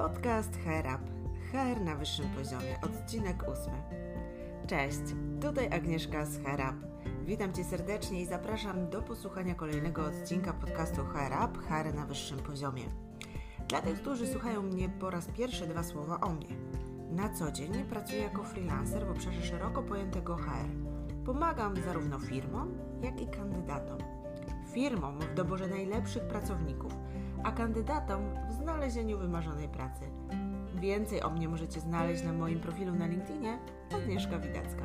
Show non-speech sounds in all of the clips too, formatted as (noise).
Podcast Hair Up. HR na wyższym poziomie, odcinek ósmy. Cześć, tutaj Agnieszka z Hair Up. Witam Cię serdecznie i zapraszam do posłuchania kolejnego odcinka podcastu Hair Up, HR na wyższym poziomie. Dla tych, którzy słuchają mnie po raz pierwszy, dwa słowa o mnie. Na co dzień pracuję jako freelancer w obszarze szeroko pojętego HR. Pomagam zarówno firmom, jak i kandydatom. Firmom w doborze najlepszych pracowników – a kandydatom w znalezieniu wymarzonej pracy. Więcej o mnie możecie znaleźć na moim profilu na LinkedInie Agnieszka Widacka.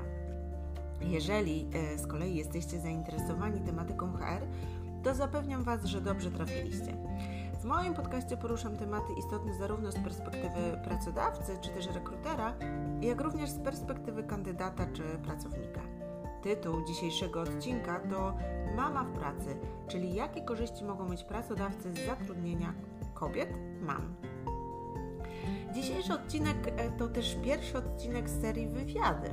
Jeżeli e, z kolei jesteście zainteresowani tematyką HR, to zapewniam Was, że dobrze trafiliście. W moim podcaście poruszam tematy istotne zarówno z perspektywy pracodawcy czy też rekrutera, jak również z perspektywy kandydata czy pracownika. Tytuł dzisiejszego odcinka to Mama w pracy, czyli jakie korzyści mogą mieć pracodawcy z zatrudnienia kobiet, mam. Dzisiejszy odcinek e, to też pierwszy odcinek z serii wywiady.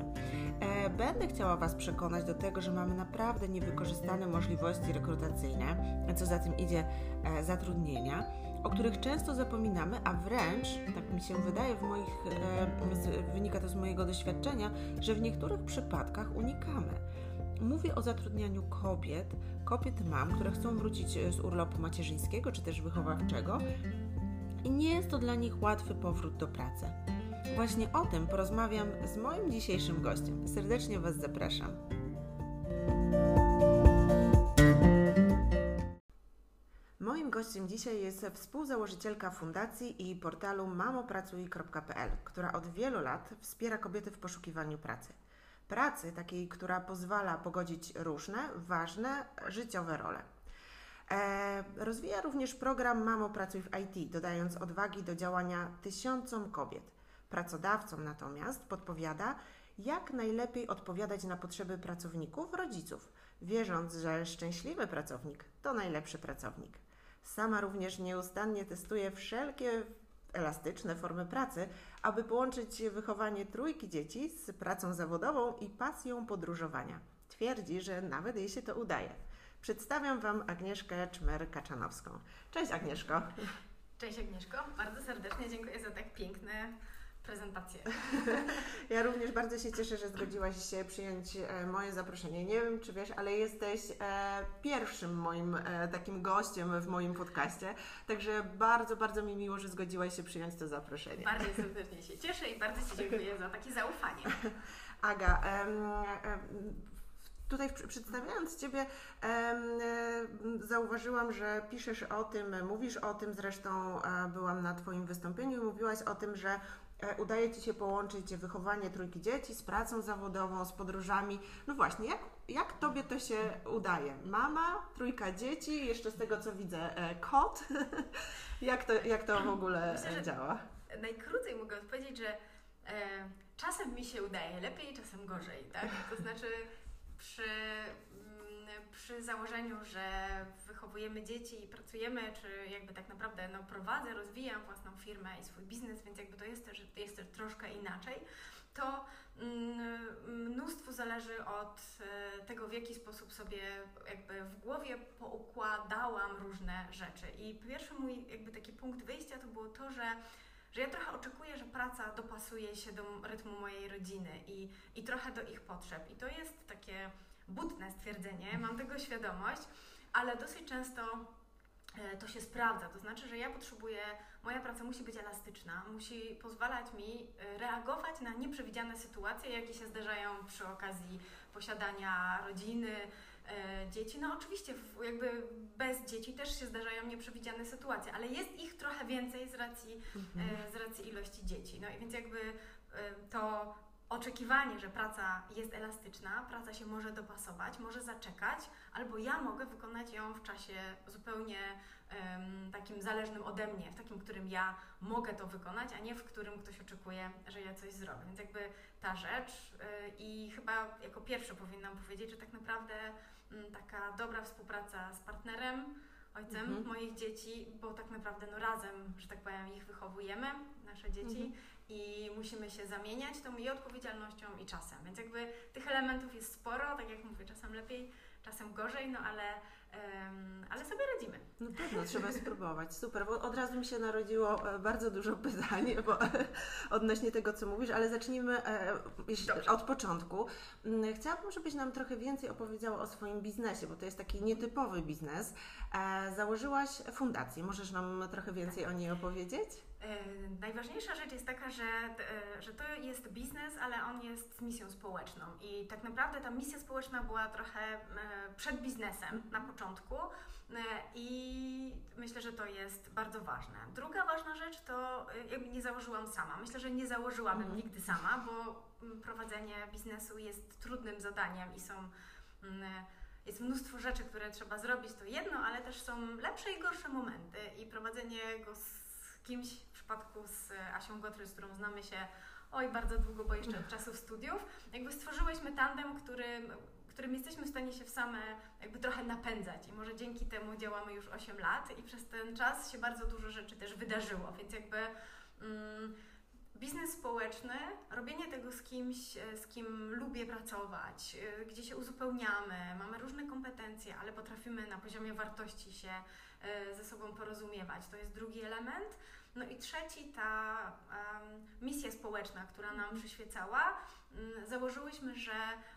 E, będę chciała Was przekonać do tego, że mamy naprawdę niewykorzystane możliwości rekrutacyjne, co za tym idzie e, zatrudnienia, o których często zapominamy, a wręcz, tak mi się wydaje, w moich, wynika to z mojego doświadczenia, że w niektórych przypadkach unikamy. Mówię o zatrudnianiu kobiet, kobiet mam, które chcą wrócić z urlopu macierzyńskiego czy też wychowawczego i nie jest to dla nich łatwy powrót do pracy. Właśnie o tym porozmawiam z moim dzisiejszym gościem. Serdecznie Was zapraszam. Gościem dzisiaj jest współzałożycielka fundacji i portalu mamopracuj.pl, która od wielu lat wspiera kobiety w poszukiwaniu pracy pracy, takiej, która pozwala pogodzić różne, ważne, życiowe role. E, rozwija również program Mamo Pracuj w IT, dodając odwagi do działania tysiącom kobiet. Pracodawcom natomiast podpowiada, jak najlepiej odpowiadać na potrzeby pracowników, rodziców, wierząc, że szczęśliwy pracownik to najlepszy pracownik. Sama również nieustannie testuje wszelkie elastyczne formy pracy, aby połączyć wychowanie trójki dzieci z pracą zawodową i pasją podróżowania. Twierdzi, że nawet jej się to udaje. Przedstawiam Wam Agnieszkę Czmer-Kaczanowską. Cześć Agnieszko. Cześć Agnieszko, bardzo serdecznie dziękuję za tak piękne prezentację. (laughs) Ja również bardzo się cieszę, że zgodziłaś się przyjąć e, moje zaproszenie. Nie wiem, czy wiesz, ale jesteś e, pierwszym moim e, takim gościem w moim podcaście, także bardzo, bardzo mi miło, że zgodziłaś się przyjąć to zaproszenie. Bardzo serdecznie się cieszę i bardzo Ci dziękuję za takie zaufanie. (laughs) Aga, Tutaj przedstawiając Ciebie, zauważyłam, że piszesz o tym, mówisz o tym, zresztą byłam na Twoim wystąpieniu i mówiłaś o tym, że udaje Ci się połączyć wychowanie trójki dzieci z pracą zawodową, z podróżami. No właśnie, jak, jak Tobie to się udaje? Mama, trójka dzieci, jeszcze z tego co widzę e, kot. (laughs) jak, to, jak to w ogóle Myślę, działa? Najkrócej mogę odpowiedzieć, że e, czasem mi się udaje lepiej, czasem gorzej, tak? To znaczy przy przy założeniu, że wychowujemy dzieci i pracujemy, czy jakby tak naprawdę no, prowadzę, rozwijam własną firmę i swój biznes, więc jakby to jest też, jest też troszkę inaczej, to mm, mnóstwo zależy od e, tego, w jaki sposób sobie jakby w głowie poukładałam różne rzeczy. I pierwszy mój jakby taki punkt wyjścia to było to, że że ja trochę oczekuję, że praca dopasuje się do rytmu mojej rodziny i, i trochę do ich potrzeb. I to jest takie butne stwierdzenie, mam tego świadomość, ale dosyć często e, to się sprawdza. To znaczy, że ja potrzebuję, moja praca musi być elastyczna, musi pozwalać mi e, reagować na nieprzewidziane sytuacje, jakie się zdarzają przy okazji posiadania rodziny, e, dzieci. No oczywiście jakby bez dzieci też się zdarzają nieprzewidziane sytuacje, ale jest ich trochę więcej z racji, mhm. z racji ilości dzieci. No i więc jakby to oczekiwanie, że praca jest elastyczna, praca się może dopasować, może zaczekać, albo ja mogę wykonać ją w czasie zupełnie um, takim zależnym ode mnie, w takim, którym ja mogę to wykonać, a nie w którym ktoś oczekuje, że ja coś zrobię. Więc jakby ta rzecz yy, i chyba jako pierwsze powinnam powiedzieć, że tak naprawdę yy, taka dobra współpraca z partnerem, ojcem mhm. moich dzieci, bo tak naprawdę no razem, że tak powiem, ich wychowujemy, nasze dzieci. Mhm i musimy się zamieniać tą i odpowiedzialnością i czasem. Więc jakby tych elementów jest sporo, tak jak mówię, czasem lepiej, czasem gorzej, no ale ale sobie radzimy. No pewno, trzeba spróbować. Super, bo od razu mi się narodziło e, bardzo dużo pytań (laughs) bo, odnośnie tego, co mówisz, ale zacznijmy e, od początku. Mm, chciałabym, żebyś nam trochę więcej opowiedziała o swoim biznesie, bo to jest taki nietypowy biznes. E, założyłaś fundację. Możesz nam trochę więcej o niej opowiedzieć? Najważniejsza rzecz jest taka, że, że to jest biznes, ale on jest z misją społeczną. I tak naprawdę ta misja społeczna była trochę przed biznesem na początku. E, I myślę, że to jest bardzo ważne. Druga ważna rzecz to jakby nie założyłam sama. Myślę, że nie założyłabym mhm. nigdy sama, bo mm, prowadzenie biznesu jest trudnym zadaniem i są mm, jest mnóstwo rzeczy, które trzeba zrobić, to jedno, ale też są lepsze i gorsze momenty i prowadzenie go z kimś, w przypadku z Asią Gotry, z którą znamy się oj, bardzo długo, bo jeszcze od (laughs) czasów studiów, jakby stworzyłyśmy tandem, który którym jesteśmy w stanie się w same jakby trochę napędzać. I może dzięki temu działamy już 8 lat i przez ten czas się bardzo dużo rzeczy też wydarzyło, więc jakby mm, biznes społeczny, robienie tego z kimś, e, z kim lubię pracować, e, gdzie się uzupełniamy, mamy różne kompetencje, ale potrafimy na poziomie wartości się e, ze sobą porozumiewać, to jest drugi element. No i trzeci, ta um, misja społeczna, która nam mhm. przyświecała, um, założyłyśmy, że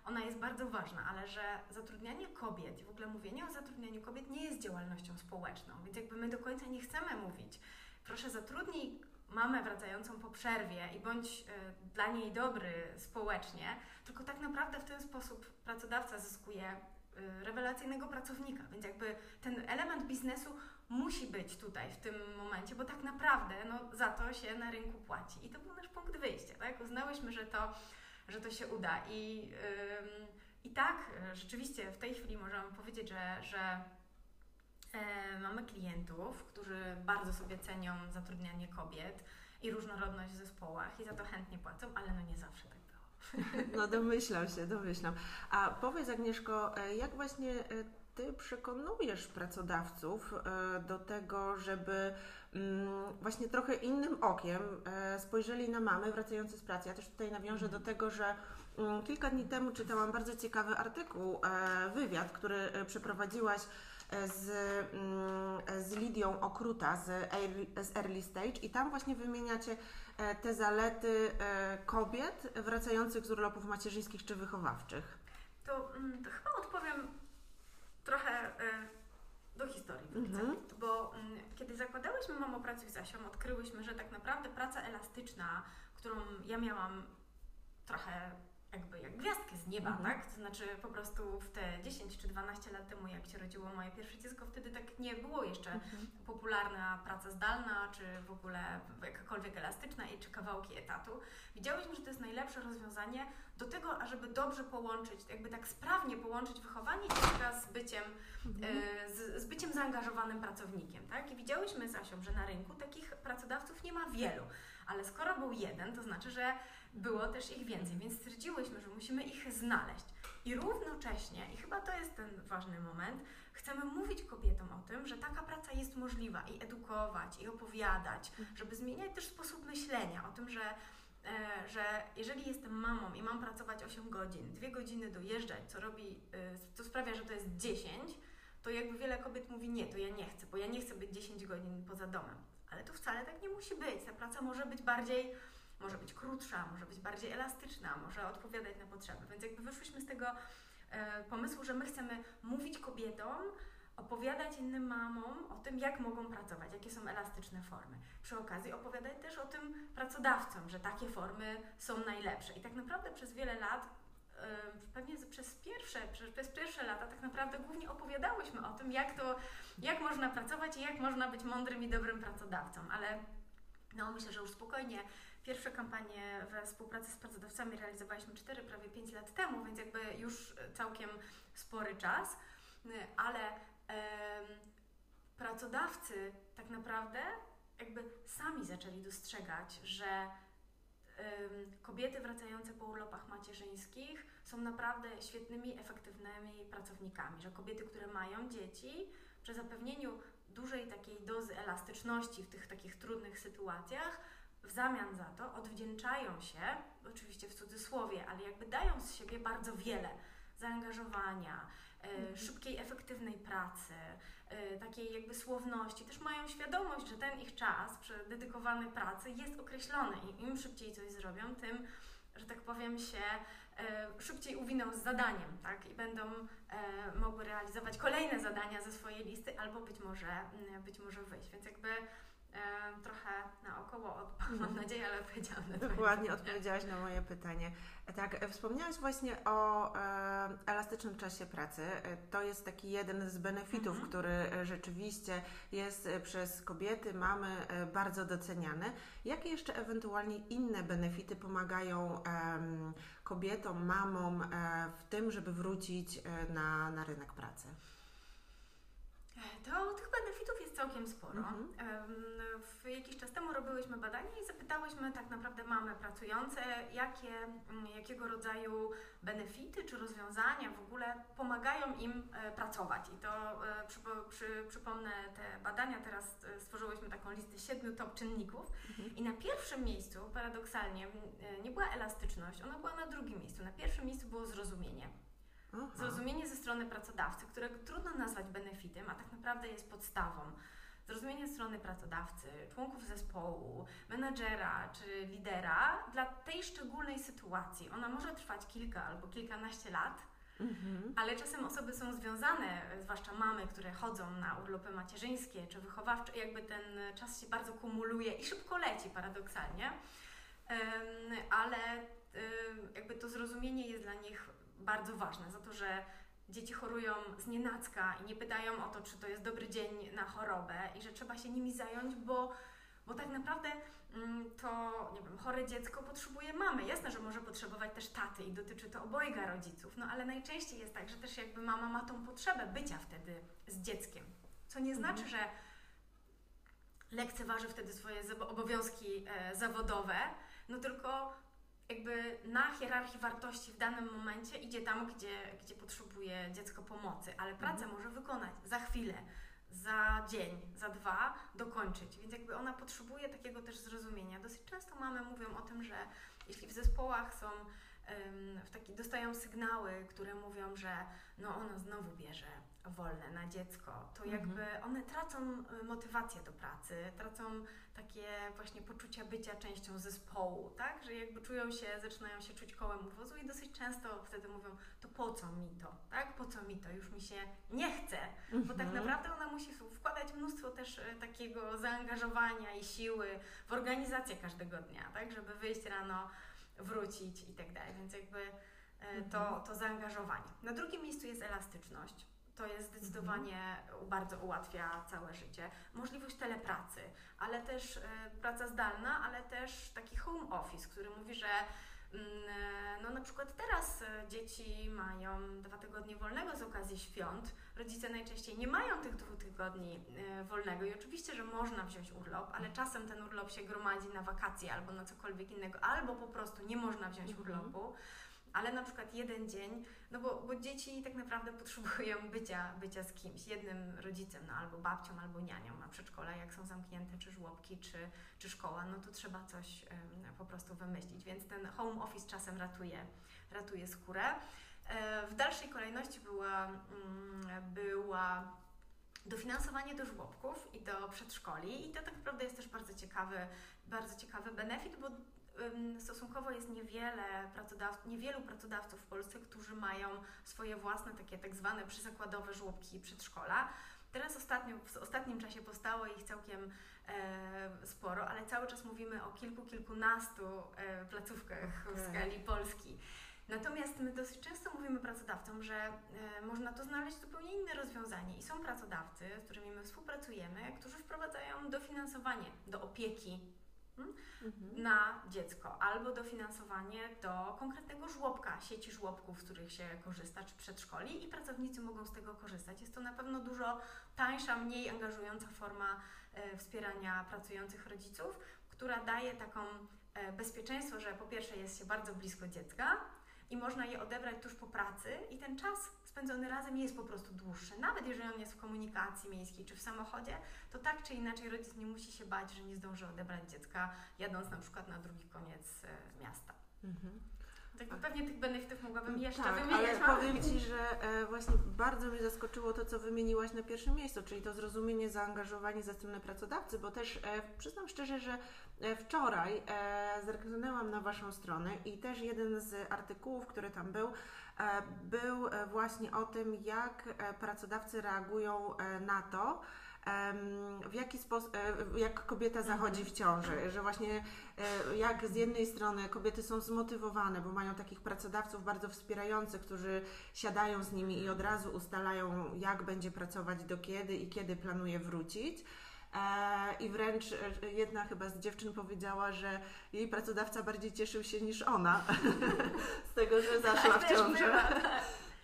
ona jest bardzo ważna, ale że zatrudnianie kobiet, w ogóle mówienie o zatrudnianiu kobiet nie jest działalnością społeczną, więc jakby my do końca nie chcemy mówić, proszę zatrudnij mamę wracającą po przerwie i bądź y, dla niej dobry społecznie, tylko tak naprawdę w ten sposób pracodawca zyskuje rewelacyjnego pracownika, więc jakby ten element biznesu musi być tutaj w tym momencie, bo tak naprawdę no, za to się na rynku płaci. I to był nasz punkt wyjścia, tak? Uznałyśmy, że to, że to się uda. I, i tak, rzeczywiście w tej chwili możemy powiedzieć, że, że yy, mamy klientów, którzy bardzo sobie cenią zatrudnianie kobiet i różnorodność w zespołach i za to chętnie płacą, ale no nie zawsze tak. No domyślam się, domyślam. A powiedz Agnieszko, e, jak właśnie e, ty przekonujesz pracodawców e, do tego, żeby mm, właśnie trochę innym okiem spojrzeli na mamy wracające z pracy. Ja też tutaj nawiążę do tego, że mm, kilka dni temu czytałam bardzo ciekawy artykuł, wywiad, który przeprowadziłaś z, mm, z Lidią Okruta z Early Stage i tam właśnie wymieniacie te zalety kobiet wracających z urlopów macierzyńskich czy wychowawczych. To, to chyba odpowiem trochę e, do historii mhm. bo mm, kiedy zakładałyśmy Mamo Pracuj z Asią, odkryłyśmy, że tak naprawdę praca elastyczna, którą ja miałam trochę jakby jak gwiazdkę z nieba, mhm. tak? To znaczy po prostu w te 10 czy 12 lat temu, jak się rodziło moje pierwsze dziecko, wtedy tak nie było jeszcze mhm. popularna praca zdalna, czy w ogóle jakakolwiek elastyczna i czy kawałki etatu. Widziałyśmy, że to jest najlepsze rozwiązanie do tego, ażeby dobrze połączyć, jakby tak sprawnie połączyć wychowanie dziecka z byciem, mhm. e, z, z, byciem zaangażowanym pracownikiem, tak? I widziałyśmy z Asią, że na rynku takich pracodawców nie ma wielu, ale skoro był jeden, to znaczy, że było też ich więcej, więc stwierdziłyśmy, że musimy ich znaleźć. I równocześnie, i chyba to jest ten ważny moment, chcemy mówić kobietom o tym, że taka praca jest możliwa i edukować, i opowiadać, żeby zmieniać też sposób myślenia o tym, że e, że jeżeli jestem mamą i mam pracować 8 godzin, 2 godziny dojeżdżać, co robi, e, co sprawia, że to jest 10, to jakby wiele kobiet mówi nie, to ja nie chcę, bo ja nie chcę być 10 godzin poza domem. Ale to wcale tak nie musi być. Ta praca może być bardziej może być krótsza, może być bardziej elastyczna, może odpowiadać na potrzeby. Więc jakby wyszłyśmy z tego e, pomysłu, że my chcemy mówić kobietom, opowiadać innym mamom o tym, jak mogą pracować, jakie są elastyczne formy. Przy okazji opowiadać też o tym pracodawcom, że takie formy są najlepsze. I tak naprawdę przez wiele lat e, pewnie przez pierwsze, przez pierwsze lata tak naprawdę głównie opowiadałyśmy o tym, jak to, jak można pracować i jak można być mądrym i dobrym pracodawcą, ale no myślę, że już spokojnie Pierwsze kampanie we współpracy z pracodawcami realizowaliśmy 4, prawie 5 lat temu, więc jakby już całkiem spory czas, ale pracodawcy tak naprawdę jakby sami zaczęli dostrzegać, że kobiety wracające po urlopach macierzyńskich są naprawdę świetnymi, efektywnymi pracownikami, że kobiety, które mają dzieci, przy zapewnieniu dużej takiej dozy elastyczności w tych takich trudnych sytuacjach, w zamian za to odwdzięczają się, oczywiście w cudzysłowie, ale jakby dają z siebie bardzo wiele zaangażowania, mhm. szybkiej, efektywnej pracy, takiej jakby słowności, też mają świadomość, że ten ich czas dedykowany pracy jest określony i im szybciej coś zrobią, tym, że tak powiem, się szybciej uwiną z zadaniem, tak? I będą mogły realizować kolejne zadania ze swojej listy, albo być może, być może wyjść. Więc jakby trochę naokoło, od, (laughs) mam mhm. nadzieję, ale odpowiedziałam na Dokładnie odpowiedziałaś na moje pytanie. Tak, e, wspomniałaś właśnie o e, elastycznym czasie pracy. E, to jest taki jeden z benefitów, mhm. który rzeczywiście jest przez kobiety, mamy bardzo doceniany. Jakie jeszcze ewentualnie inne benefity pomagają kobietom, mamom w tym, żeby wrócić na, na rynek pracy? To tych benefitów jest całkiem sporo. Mhm. W jakiś czas temu robiłyśmy badania i zapytałyśmy tak naprawdę mamy pracujące, jakie, mm, jakiego rodzaju benefity czy rozwiązania w ogóle pomagają im e, pracować. I to e, przy, przy, przypomnę te badania, teraz e, stworzyłyśmy taką listę siedmiu top czynników mhm. i na pierwszym miejscu, paradoksalnie, nie była elastyczność, ona była na drugim miejscu. Na pierwszym miejscu było zrozumienie. Aha. Zrozumienie ze strony pracodawcy, którego trudno nazwać benefitem, a tak naprawdę jest podstawą. Zrozumienie ze strony pracodawcy, członków zespołu, menadżera czy lidera dla tej szczególnej sytuacji. Ona może trwać kilka albo kilkanaście lat, Mhm. Ale czasem osoby są związane, zwłaszcza mamy, które chodzą na urlopy macierzyńskie czy wychowawcze, jakby ten czas się bardzo kumuluje i szybko leci paradoksalnie, ale jakby to zrozumienie jest dla nich bardzo ważne, za to, że dzieci chorują z nienacka i nie pytają o to, czy to jest dobry dzień na chorobę i że trzeba się nimi zająć, bo, bo tak naprawdę mm, to, nie wiem, chore dziecko potrzebuje mamy. Jasne, że może potrzebować też taty i dotyczy to obojga rodziców, no ale najczęściej jest tak, że też jakby mama ma tą potrzebę bycia wtedy z dzieckiem. Co nie znaczy, mhm. że lekceważy wtedy swoje obowiązki e, zawodowe, no tylko jakby na hierarchii wartości w danym momencie idzie tam, gdzie, gdzie potrzebuje dziecko pomocy, ale pracę mhm. może wykonać za chwilę, za dzień, za dwa, dokończyć. Więc jakby ona potrzebuje takiego też zrozumienia. Dosyć często mamy mówią o tym, że jeśli w zespołach są w taki, dostają sygnały, które mówią, że no ona znowu bierze wolne na dziecko, to mhm. jakby one tracą y, motywację do pracy, tracą takie właśnie poczucia bycia częścią zespołu, tak? Że jakby czują się, zaczynają się czuć kołem uwozu i dosyć często wtedy mówią, to po co mi to, tak? Po co mi to? Już mi się nie chce, bo tak mhm. naprawdę ona musi wkładać mnóstwo też y, takiego zaangażowania i siły w organizację każdego dnia, tak? Żeby wyjść rano, wrócić i tak dalej, więc jakby y, to, mhm. to zaangażowanie. Na drugim miejscu jest elastyczność to jest zdecydowanie mhm. bardzo ułatwia całe życie. Możliwość telepracy, ale też e, praca zdalna, ale też taki home office, który mówi, że mm, e, no na przykład teraz e, dzieci mają dwa tygodnie wolnego z okazji świąt. Rodzice najczęściej nie mają tych dwóch tygodni wolnego i oczywiście, że można wziąć urlop, ale czasem ten urlop się gromadzi na wakacje albo na cokolwiek innego, albo po prostu nie można wziąć mhm. Ale na przykład jeden dzień, no bo, bo dzieci tak naprawdę (laughs) potrzebują bycia, bycia z kimś, jednym rodzicem, no albo babcią, albo nianią, a przedszkola jak są zamknięte, czy żłobki, czy, czy szkoła, no to trzeba coś po prostu wymyślić, więc ten home office czasem ratuje, ratuje skórę. E, w dalszej kolejności była, mm, była dofinansowanie do żłobków i do przedszkoli i to tak naprawdę jest też bardzo ciekawy, bardzo ciekawy benefit, bo stosunkowo jest niewiele pracodawców, niewielu pracodawców w Polsce, którzy mają swoje własne takie tak zwane przyzakładowe żłobki przedszkola. Teraz ostatnio, w ostatnim czasie powstało ich całkiem e, sporo, ale cały czas mówimy o kilku, kilkunastu e, placówkach okay. w skali Polski. Natomiast my dosyć często mówimy pracodawcom, że e, można tu znaleźć zupełnie inne rozwiązanie i są pracodawcy, z którymi my współpracujemy, którzy wprowadzają dofinansowanie do opieki? Mhm. na dziecko, albo dofinansowanie do konkretnego żłobka, sieci żłobków, z których się korzysta, czy przedszkoli i pracownicy mogą z tego korzystać. Jest to na pewno dużo tańsza, mniej angażująca forma e, wspierania pracujących rodziców, która daje taką e, bezpieczeństwo, że po pierwsze jest się bardzo blisko dziecka i można je odebrać tuż po pracy i ten czas spędzony razem jest po prostu dłuższy. Nawet jeżeli on jest w komunikacji miejskiej czy w samochodzie, to tak czy inaczej rodzic nie musi się bać, że nie zdąży odebrać dziecka, jadąc na przykład na drugi koniec e, miasta. Mhm. Jakby pewnie tych benefitów mogłabym jeszcze tak, wymieniać. ale powiem Ci, że e, właśnie bardzo mnie zaskoczyło to, co wymieniłaś na pierwszym miejscu, czyli to zrozumienie, zaangażowanie ze strony pracodawcy, bo też e, przyznam szczerze, że e, wczoraj zerknęłam na Waszą stronę i też jeden z artykułów, który tam był, był właśnie o tym, jak pracodawcy reagują na to, w jaki sposób, e, jak kobieta zachodzi w ciąży, że właśnie e, jak z jednej strony kobiety są zmotywowane, bo mają takich pracodawców bardzo wspierających, którzy siadają z nimi i od razu ustalają, jak będzie pracować, do kiedy i kiedy planuje wrócić. E, I wręcz jedna chyba z dziewczyn powiedziała, że jej pracodawca bardziej cieszył się niż ona (laughs) z tego, że zaszła Tak w też ciążę. bywa,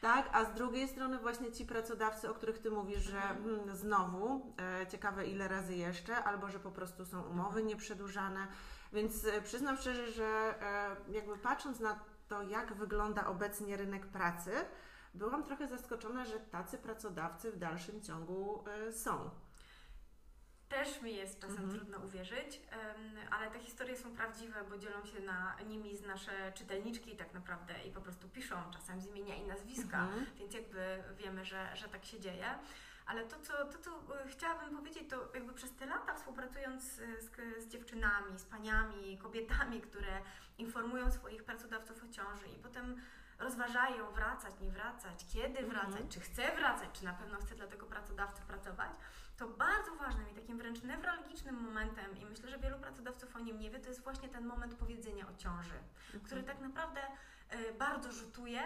tak. A z drugiej strony właśnie ci pracodawcy, o których Ty mówisz, że mm, znowu, e, ciekawe ile razy jeszcze, albo że po prostu są umowy nieprzedłużane, więc e, przyznam szczerze, że e, jakby patrząc na to, jak wygląda obecnie rynek pracy, byłam trochę zaskoczona, że tacy pracodawcy w dalszym ciągu e, są. Też mi jest czasem Mhm. trudno uwierzyć, ale te historie są prawdziwe, bo dzielą się na nimi z nasze czytelniczki tak naprawdę i po prostu piszą czasem z imienia i nazwiska, Mhm. więc jakby wiemy, że, że tak się dzieje. Ale to co, to, co e, chciałabym powiedzieć, to jakby przez te lata współpracując z, z, z dziewczynami, z paniami, kobietami, które informują swoich pracodawców o ciąży i potem rozważają wracać, nie wracać, kiedy Mhm. wracać, czy chce wracać, czy na pewno chce dla tego pracodawcy pracować, to bardzo ważnym i takim wręcz newralgicznym momentem, i myślę, że wielu pracodawców o nim nie wie, to jest właśnie ten moment powiedzenia o ciąży, który tak naprawdę e, bardzo rzutuje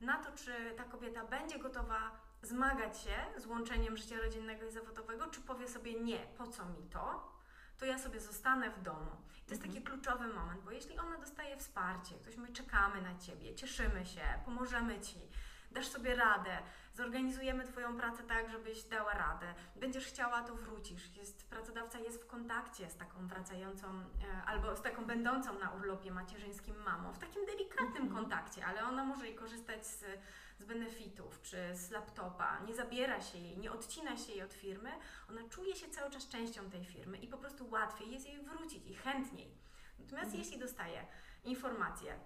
na to, czy ta kobieta będzie gotowa zmagać się z łączeniem życia rodzinnego i zawodowego, czy powie sobie nie, po co mi to, to ja sobie zostanę w domu. To jest taki kluczowy moment, bo jeśli ona dostaje wsparcie, ktoś mówi, czekamy na Ciebie, cieszymy się, pomożemy Ci, dasz sobie radę, zorganizujemy Twoją pracę tak, żebyś dała radę, będziesz chciała, to wrócisz. Jest, pracodawca jest w kontakcie z taką wracającą e, albo z taką będącą na urlopie macierzyńskim mamą, w takim delikatnym kontakcie, ale ona może i korzystać z, z benefitów czy z laptopa, nie zabiera się jej, nie odcina się jej od firmy, ona czuje się cały czas częścią tej firmy i po prostu łatwiej jest jej wrócić i chętniej. Natomiast jeśli dostaje informację,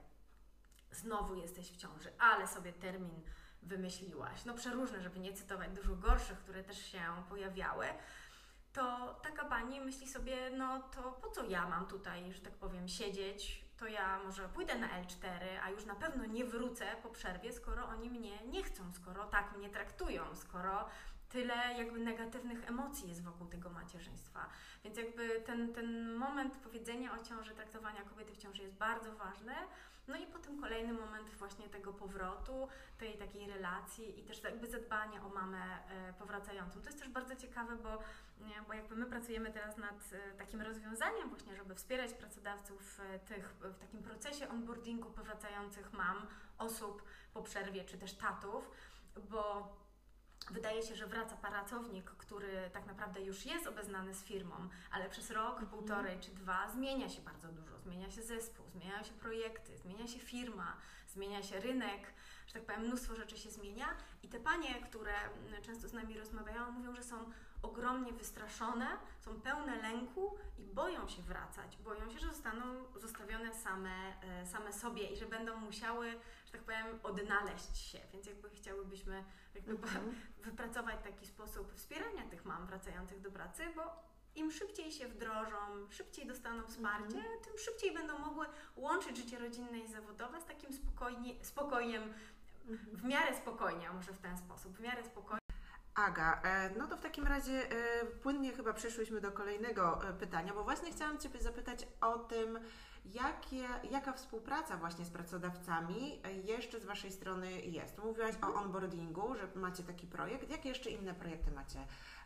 znowu jesteś w ciąży, ale sobie termin wymyśliłaś, no przeróżne, żeby nie cytować dużo gorszych, które też się pojawiały, to taka pani myśli sobie, no to po co ja mam tutaj, że tak powiem, siedzieć, to ja może pójdę na L4, a już na pewno nie wrócę po przerwie, skoro oni mnie nie chcą, skoro tak mnie traktują, skoro tyle jakby negatywnych emocji jest wokół tego macierzyństwa. Więc jakby ten, ten moment powiedzenia o ciąży, traktowania kobiety w ciąży jest bardzo ważny. No i potem kolejny moment właśnie tego powrotu, tej takiej relacji i też jakby zadbania o mamę e, powracającą. To jest też bardzo ciekawe, bo, bo jakby my pracujemy teraz nad e, takim rozwiązaniem właśnie, żeby wspierać pracodawców e, tych, w takim procesie onboardingu powracających mam, osób po przerwie, czy też tatów, bo Wydaje się, że wraca pracownik, który tak naprawdę już jest obeznany z firmą, ale przez rok, półtorej czy dwa zmienia się bardzo dużo. Zmienia się zespół, zmieniają się projekty, zmienia się firma, zmienia się rynek, że tak powiem, mnóstwo rzeczy się zmienia. I te panie, które często z nami rozmawiają, mówią, że są ogromnie wystraszone, są pełne lęku i boją się wracać. Boją się, że zostaną zostawione same, e, same sobie i że będą musiały, że tak powiem, odnaleźć się. Więc jakby chciałybyśmy jakby Mhm. (laughs) wypracować taki sposób wspierania tych mam wracających do pracy, bo im szybciej się wdrożą, szybciej dostaną wsparcie, Mhm. tym szybciej będą mogły łączyć życie rodzinne i zawodowe z takim spokojnie, spokojem, w miarę spokojnie, a może w ten sposób, w miarę spokojnie. Aga, e, no to w takim razie e, płynnie chyba przeszłyśmy do kolejnego e, pytania, bo właśnie chciałam Ciebie zapytać o tym, jakie, jaka współpraca właśnie z pracodawcami jeszcze z Waszej strony jest. Mówiłaś o onboardingu, że macie taki projekt. Jakie jeszcze inne projekty macie,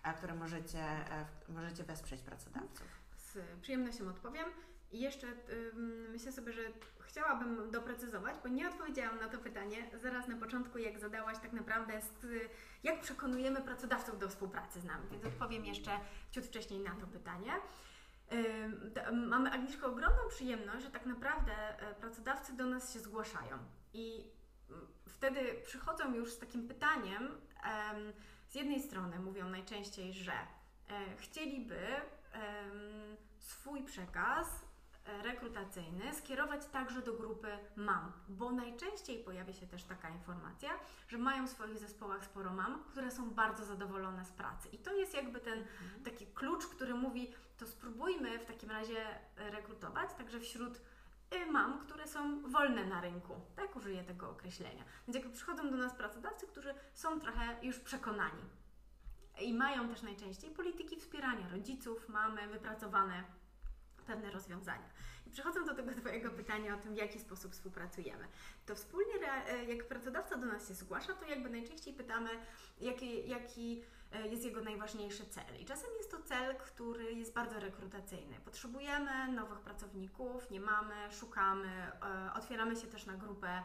e, które możecie, e, możecie wesprzeć pracodawców? Z przyjemnością odpowiem. I jeszcze myślę sobie, że chciałabym doprecyzować, bo nie odpowiedziałam na to pytanie zaraz na początku, jak zadałaś tak naprawdę, z, jak przekonujemy pracodawców do współpracy z nami. Więc odpowiem jeszcze ciut wcześniej na to pytanie. Mamy Agnieszko ogromną przyjemność, że tak naprawdę e, pracodawcy do nas się zgłaszają i mm, wtedy przychodzą już z takim pytaniem, em, z jednej strony mówią najczęściej, że e, chcieliby swój przekaz e, rekrutacyjny skierować także do grupy mam, bo najczęściej pojawia się też taka informacja, że mają w swoich zespołach sporo mam, które są bardzo zadowolone z pracy. I to jest jakby ten taki klucz, który mówi, to spróbujmy w takim razie rekrutować także wśród y, mam, które są wolne na rynku. Tak użyję tego określenia. Więc jakby przychodzą do nas pracodawcy, którzy są trochę już przekonani i mają też najczęściej polityki wspierania rodziców, mamy wypracowane pewne rozwiązania. I przechodząc do tego (laughs) Twojego pytania o tym, w jaki sposób współpracujemy, to wspólnie, e, jak pracodawca do nas się zgłasza, to jakby najczęściej pytamy, jaki, jaki jest jego najważniejszy cel. I czasem jest to cel, który jest bardzo rekrutacyjny. Potrzebujemy nowych pracowników, nie mamy, szukamy, e, otwieramy się też na grupę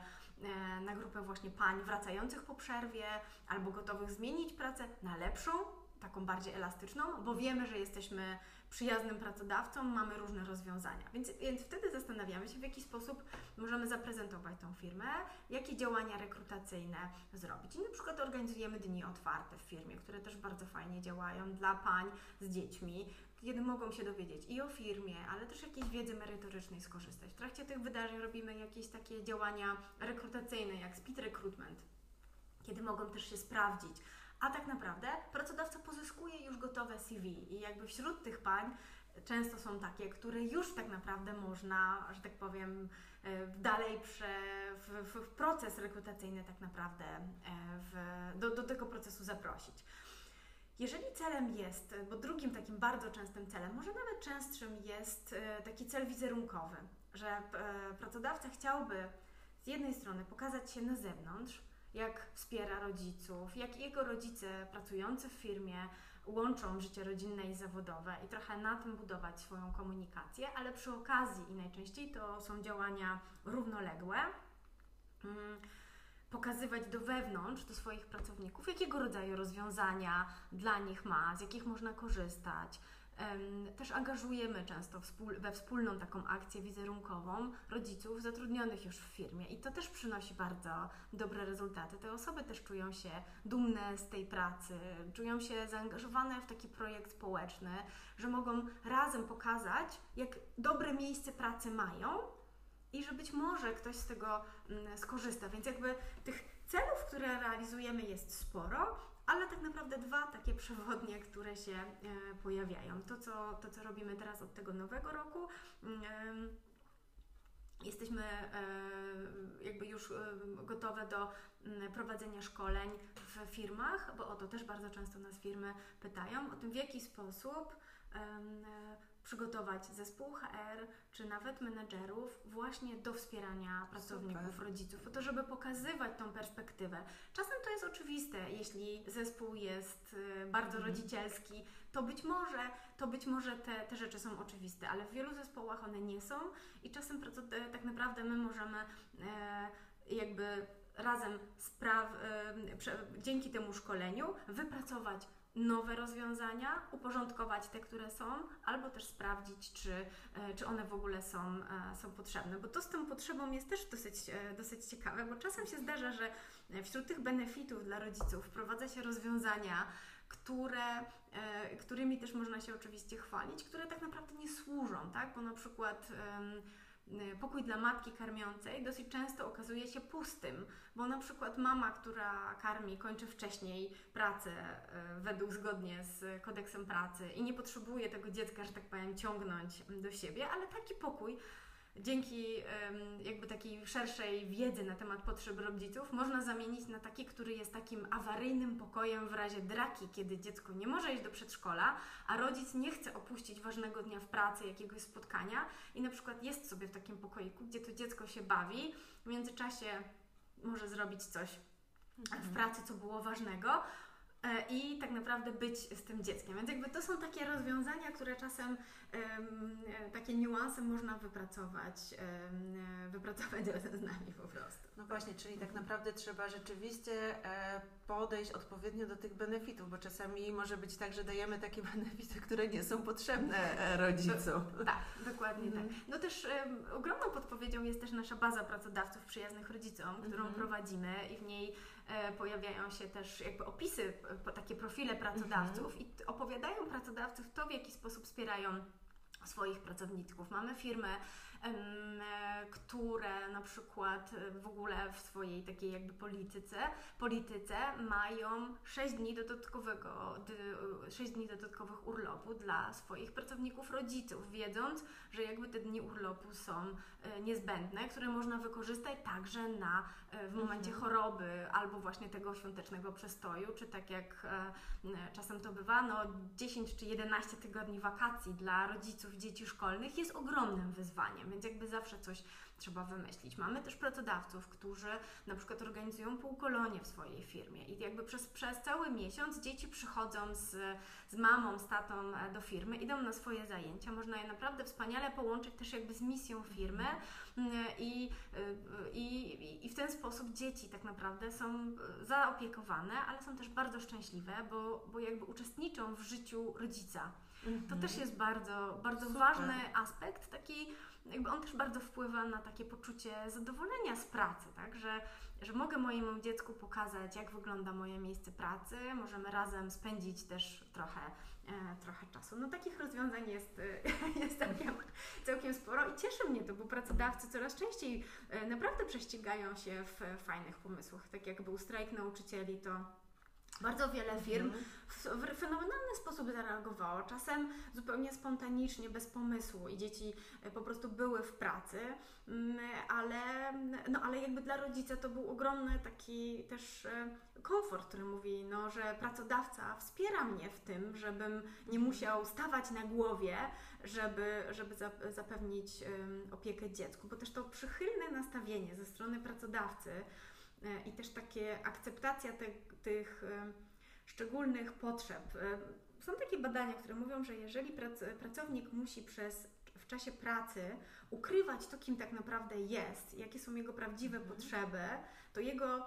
na grupę właśnie pań wracających po przerwie albo gotowych zmienić pracę na lepszą, taką bardziej elastyczną, bo wiemy, że jesteśmy przyjaznym pracodawcą, mamy różne rozwiązania. Więc, więc wtedy zastanawiamy się, w jaki sposób możemy zaprezentować tą firmę, jakie działania rekrutacyjne zrobić. I na przykład organizujemy dni otwarte w firmie, które też bardzo fajnie działają dla pań z dziećmi, kiedy mogą się dowiedzieć i o firmie, ale też jakiejś wiedzy merytorycznej skorzystać. W trakcie tych wydarzeń robimy jakieś takie działania rekrutacyjne, jak speed recruitment, kiedy mogą też się sprawdzić, a tak naprawdę pracodawca pozyskuje już gotowe CV i jakby wśród tych pań często są takie, które już tak naprawdę można, że tak powiem, e, dalej prze, w, w proces rekrutacyjny tak naprawdę e, w, do, do tego procesu zaprosić. Jeżeli celem jest, bo drugim takim bardzo częstym celem, może nawet częstszym jest e, taki cel wizerunkowy, że pracodawca chciałby z jednej strony pokazać się na zewnątrz, jak wspiera rodziców, jak jego rodzice pracujący w firmie łączą życie rodzinne i zawodowe i trochę na tym budować swoją komunikację, ale przy okazji i najczęściej to są działania równoległe. Hmm, pokazywać do wewnątrz, do swoich pracowników, jakiego rodzaju rozwiązania dla nich ma, z jakich można korzystać, też angażujemy często we wspólną taką akcję wizerunkową rodziców zatrudnionych już w firmie i to też przynosi bardzo dobre rezultaty. Te osoby też czują się dumne z tej pracy, czują się zaangażowane w taki projekt społeczny, że mogą razem pokazać, jak dobre miejsce pracy mają i że być może ktoś z tego mm, skorzysta. Więc jakby tych celów, które realizujemy jest sporo, ale tak naprawdę dwa takie przewodnie, które się e, pojawiają. To co, to, co robimy teraz od tego nowego roku. Jesteśmy e, jakby już e, gotowe do mm, prowadzenia szkoleń w firmach, bo o to też bardzo często nas firmy pytają, o tym w jaki sposób przygotować zespół HR czy nawet menedżerów właśnie do wspierania pracowników, Super. rodziców, po to, żeby pokazywać tą perspektywę. Czasem to jest oczywiste, jeśli zespół jest y, bardzo mhm. rodzicielski, to być może, to być może te, te rzeczy są oczywiste, ale w wielu zespołach one nie są i czasem e, tak naprawdę my możemy e, jakby razem spraw, e, dzięki temu szkoleniu wypracować nowe rozwiązania, uporządkować te, które są, albo też sprawdzić, czy, e, czy one w ogóle są, e, są potrzebne. Bo to z tą potrzebą jest też dosyć, e, dosyć ciekawe, bo czasem się zdarza, że wśród tych benefitów dla rodziców wprowadza się rozwiązania, które, którymi też można się oczywiście chwalić, które tak naprawdę nie służą, tak? Bo na przykład pokój dla matki karmiącej dosyć często okazuje się pustym, bo na przykład mama, która karmi, kończy wcześniej pracę y, według zgodnie z kodeksem pracy i nie potrzebuje tego dziecka, że tak powiem, ciągnąć do siebie, ale taki pokój dzięki jakby takiej szerszej wiedzy na temat potrzeb rodziców można zamienić na taki, który jest takim awaryjnym pokojem w razie draki, kiedy dziecko nie może iść do przedszkola, a rodzic nie chce opuścić ważnego dnia w pracy, jakiegoś spotkania i na przykład jest sobie w takim pokoiku, gdzie to dziecko się bawi, w międzyczasie może zrobić coś w mhm. pracy, co było ważnego, i tak naprawdę być z tym dzieckiem. Więc jakby to są takie rozwiązania, które czasem um, takie niuanse można wypracować, um, wypracować (laughs) razem z nami po prostu. No właśnie, czyli tak naprawdę trzeba rzeczywiście e, podejść odpowiednio do tych benefitów, bo czasami może być tak, że dajemy takie (laughs) benefity, które nie są potrzebne rodzicom. Do, tak, dokładnie mm. tak. Mhm. No też ogromną podpowiedzią jest też nasza baza pracodawców przyjaznych rodzicom, którą mm. prowadzimy i w niej E, pojawiają się też jakby opisy, takie profile pracodawców mhm. i opowiadają pracodawców to, w jaki sposób wspierają swoich pracowników. Mamy firmy, które na przykład w ogóle w swojej takiej jakby polityce, polityce mają 6 dni dodatkowego, 6 dni dodatkowych urlopu dla swoich pracowników rodziców, wiedząc, że jakby te dni urlopu są e, niezbędne, które można wykorzystać także na, e, w momencie mhm. choroby albo właśnie tego świątecznego przestoju, czy tak jak e, czasem to bywa, no 10 czy 11 tygodni wakacji dla rodziców dzieci szkolnych jest ogromnym wyzwaniem, więc jakby zawsze coś trzeba wymyślić. Mamy też pracodawców, którzy na przykład organizują półkolonie w swojej firmie i jakby przez, przez cały miesiąc dzieci przychodzą z, z mamą, z tatą e, do firmy, idą na swoje zajęcia. Można je naprawdę wspaniale połączyć też jakby z misją firmy mm, i, y, i, i w ten sposób dzieci tak naprawdę są e, zaopiekowane, ale są też bardzo szczęśliwe, bo, bo jakby uczestniczą w życiu rodzica. To też jest bardzo, bardzo ważny aspekt, taki jakby on też bardzo wpływa na takie poczucie zadowolenia z pracy, tak? Że, że mogę mojemu dziecku pokazać, jak wygląda moje miejsce pracy, możemy razem spędzić też trochę, e, trochę czasu. No takich rozwiązań jest, e, (laughs) jest całkiem, całkiem sporo i cieszy mnie to, bo pracodawcy coraz częściej e, naprawdę prześcigają się w fajnych pomysłach. Tak jak był strajk nauczycieli, to bardzo wiele firm mhm. w fenomenalny sposób zareagowało, czasem zupełnie spontanicznie, bez pomysłu i dzieci e, po prostu były w pracy, mm, ale, no, ale jakby dla rodzica to był ogromny taki też e, komfort, który mówi, no, że pracodawca wspiera mnie w tym, żebym nie musiał stawać na głowie, żeby, żeby zapewnić opiekę dziecku, bo też to przychylne nastawienie ze strony pracodawcy i też takie akceptacja te, tych e, szczególnych potrzeb. E, są takie badania, które mówią, że jeżeli prac, pracownik musi przez w czasie pracy ukrywać to, kim tak naprawdę jest, jakie są jego prawdziwe mhm. potrzeby, to jego,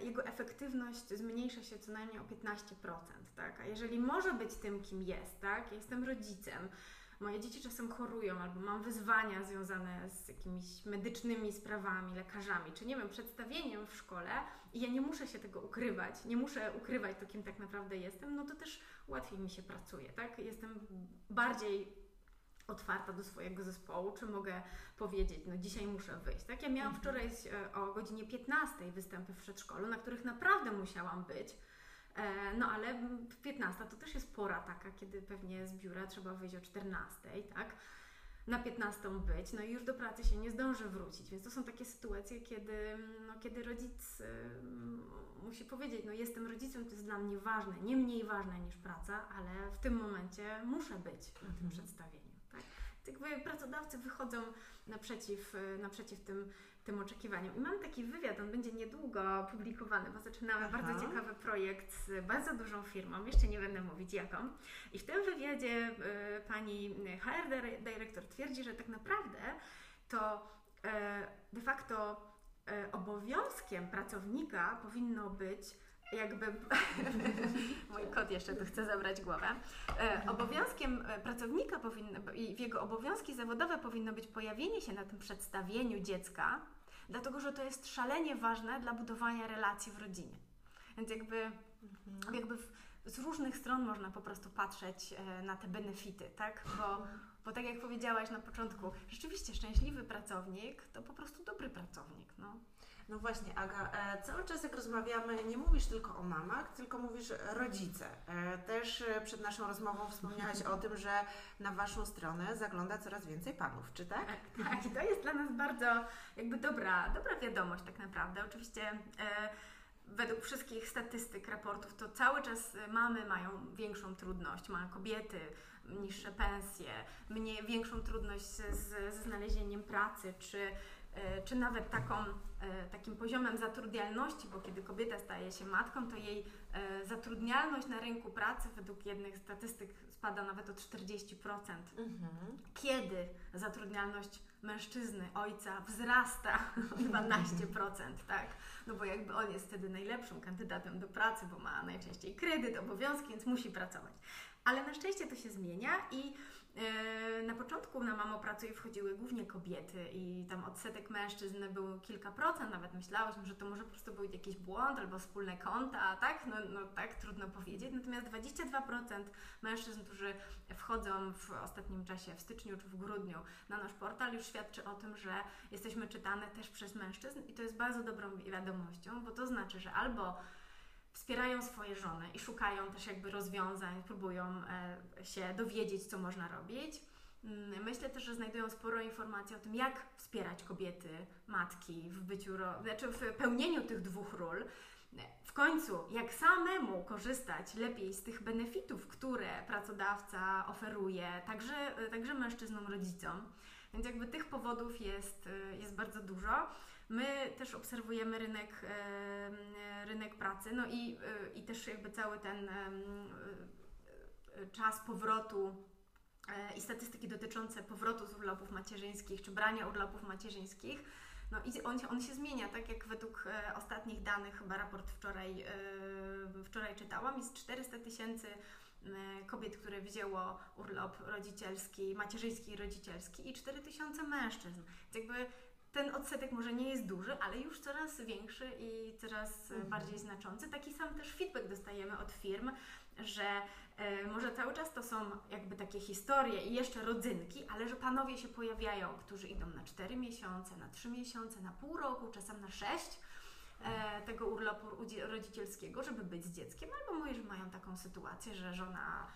jego efektywność zmniejsza się co najmniej o 15%. Tak? A jeżeli może być tym, kim jest, tak? Ja jestem rodzicem, moje dzieci czasem chorują albo mam wyzwania związane z jakimiś medycznymi sprawami, lekarzami, czy nie wiem, przedstawieniem w szkole i ja nie muszę się tego ukrywać, nie muszę ukrywać to, kim tak naprawdę jestem, no to też łatwiej mi się pracuje, tak? Jestem bardziej otwarta do swojego zespołu, czy mogę powiedzieć, no dzisiaj muszę wyjść. Tak, ja miałam mhm. wczoraj e, o godzinie 15 występy w przedszkolu, na których naprawdę musiałam być, no ale 15 to też jest pora taka, kiedy pewnie z biura trzeba wyjść o 14, tak? Na 15 być, no i już do pracy się nie zdąży wrócić, więc to są takie sytuacje, kiedy, no, kiedy rodzic y, musi powiedzieć, no jestem rodzicem, to jest dla mnie ważne, nie mniej ważne niż praca, ale w tym momencie muszę być na tym mhm. przedstawieniu. Tak? Jakby pracodawcy wychodzą naprzeciw, y, naprzeciw tym tym oczekiwaniom. I mam taki wywiad, on będzie niedługo publikowany, bo zaczynamy Aha. bardzo ciekawy projekt z bardzo dużą firmą, jeszcze nie będę mówić jaką. I w tym wywiadzie y, pani HR dyrektor twierdzi, że tak naprawdę to y, de facto y, obowiązkiem pracownika powinno być jakby (laughs) mój kot jeszcze tu chce zabrać głowę. E, obowiązkiem e, pracownika powinno, i w jego obowiązki zawodowe powinno być pojawienie się na tym przedstawieniu dziecka, dlatego że to jest szalenie ważne dla budowania relacji w rodzinie. Więc jakby, mhm. jakby w, z różnych stron można po prostu patrzeć e, na te benefity, tak? Bo, bo tak jak powiedziałaś na początku, rzeczywiście szczęśliwy pracownik to po prostu dobry pracownik. No. No właśnie, Aga, e, cały czas jak rozmawiamy, nie mówisz tylko o mamach, tylko mówisz rodzice. E, też e, przed naszą rozmową wspomniałaś o tym, że na Waszą stronę zagląda coraz więcej panów, czy tak? Tak, tak. I to jest dla nas bardzo jakby dobra, dobra wiadomość tak naprawdę. Oczywiście według wszystkich statystyk, raportów, to cały czas mamy mają większą trudność, mają kobiety, niższe pensje, mniej, większą trudność ze znalezieniem pracy, czy czy nawet taką, e, takim poziomem zatrudnialności, bo kiedy kobieta staje się matką, to jej e, zatrudnialność na rynku pracy według jednych statystyk spada nawet o 40%. Mhm. Kiedy zatrudnialność mężczyzny, ojca wzrasta o 12%, tak? No bo jakby on jest wtedy najlepszym kandydatem do pracy, bo ma najczęściej kredyt, obowiązki, więc musi pracować. Ale na szczęście to się zmienia i E, na początku na Mamo Pracuje wchodziły głównie kobiety i tam odsetek mężczyzn był kilka procent, nawet myślałyśmy, że to może po prostu był jakiś błąd albo wspólne konta, tak? No, no tak, trudno powiedzieć. Natomiast 22% mężczyzn, którzy wchodzą w ostatnim czasie, w styczniu czy w grudniu na nasz portal już świadczy o tym, że jesteśmy czytane też przez mężczyzn i to jest bardzo dobrą wiadomością, bo to znaczy, że albo wspierają swoje żony i szukają też jakby rozwiązań, próbują e, się dowiedzieć, co można robić. Mm, myślę też, że znajdują sporo informacji o tym, jak wspierać kobiety, matki w byciu, znaczy w pełnieniu tych dwóch ról. W końcu, jak samemu korzystać lepiej z tych benefitów, które pracodawca oferuje, także, także mężczyznom, rodzicom. Więc jakby tych powodów jest, jest bardzo dużo. My też obserwujemy rynek, rynek pracy, no i, e, i też jakby cały ten e, czas powrotu e, i statystyki dotyczące powrotu z urlopów macierzyńskich czy brania urlopów macierzyńskich. No i on, on się zmienia, tak jak według ostatnich danych, chyba raport wczoraj, wczoraj czytałam, jest 400 tysięcy kobiet, które wzięło urlop rodzicielski, macierzyński i rodzicielski i 4 tysiące mężczyzn. Więc jakby ten odsetek może nie jest duży, ale już coraz większy i coraz mhm. bardziej znaczący. Taki sam też feedback dostajemy od firm, że e, może cały czas to są jakby takie historie i jeszcze rodzynki, ale że panowie się pojawiają, którzy idą na 4 miesiące, na 3 miesiące, na pół roku, czasem na 6 e, tego urlopu rodzicielskiego, żeby być z dzieckiem, albo moi, że mają taką sytuację, że żona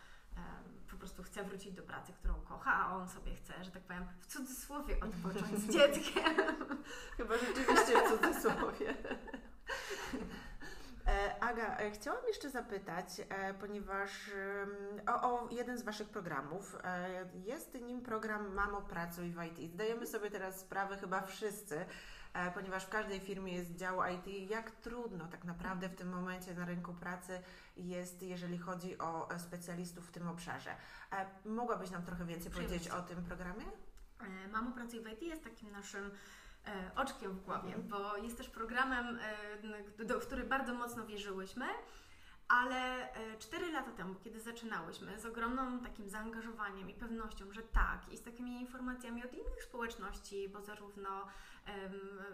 po prostu chce wrócić do pracy, którą kocha, a on sobie chce, że tak powiem, w cudzysłowie odpocząć z (laughs) dzieckiem. Chyba rzeczywiście w cudzysłowie. (laughs) E, Aga, e, chciałam jeszcze zapytać, e, ponieważ o, o, jeden z Waszych programów. Jest nim program Mamo Pracuj w IT. Zdajemy sobie teraz sprawę chyba wszyscy, ponieważ w każdej firmie jest dział IT, jak trudno tak naprawdę w tym momencie na rynku pracy jest, jeżeli chodzi o e, specjalistów w tym obszarze. E, mogłabyś nam trochę więcej powiedzieć o tym programie? Mamo Pracuj w IT jest takim naszym oczkiem w głowie, mhm. bo jest też programem, w który bardzo mocno wierzyłyśmy. Ale 4 lata temu, kiedy zaczynałyśmy, z ogromnym takim zaangażowaniem i pewnością, że tak, i z takimi informacjami od innych społeczności, bo zarówno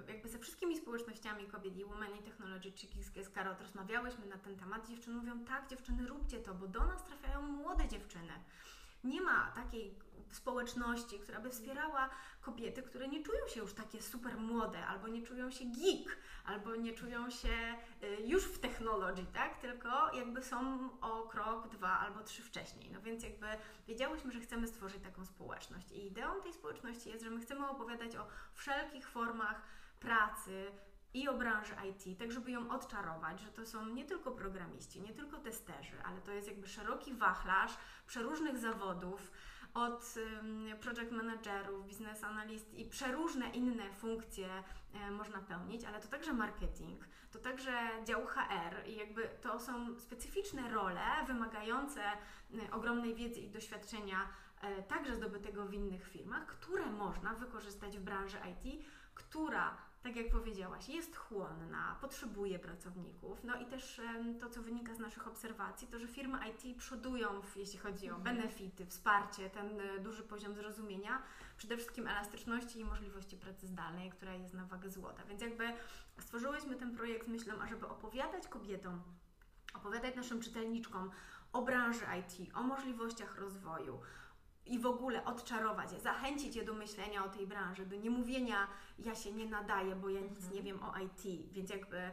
jakby ze wszystkimi społecznościami kobiet i Women in Technology czy Karot rozmawiałyśmy na ten temat. Dziewczyny mówią, tak dziewczyny róbcie to, bo do nas trafiają młode dziewczyny. Nie ma takiej społeczności, która by wspierała kobiety, które nie czują się już takie super młode, albo nie czują się geek, albo nie czują się y, już w technologii, tak? Tylko jakby są o krok, dwa albo trzy wcześniej. No więc jakby wiedziałyśmy, że chcemy stworzyć taką społeczność. I ideą tej społeczności jest, że my chcemy opowiadać o wszelkich formach pracy, i o branży IT, tak żeby ją odczarować, że to są nie tylko programiści, nie tylko testerzy, ale to jest jakby szeroki wachlarz przeróżnych zawodów, od project managerów, biznes analist i przeróżne inne funkcje e, można pełnić, ale to także marketing, to także dział HR i jakby to są specyficzne role wymagające ogromnej wiedzy i doświadczenia e, także zdobytego w innych firmach, które można wykorzystać w branży IT, która tak jak powiedziałaś, jest chłonna, potrzebuje pracowników. No i też to, co wynika z naszych obserwacji, to, że firmy IT przodują, w, jeśli chodzi o mhm. benefity, wsparcie, ten e, duży poziom zrozumienia, przede wszystkim elastyczności i możliwości pracy zdalnej, która jest na wagę złota. Więc jakby stworzyłyśmy ten projekt z myślą, ażeby opowiadać kobietom, opowiadać naszym czytelniczkom o branży IT, o możliwościach rozwoju, i w ogóle odczarować je, zachęcić je do myślenia o tej branży, do niemówienia, ja się nie nadaję, bo ja nic mhm. nie wiem o IT, więc jakby e,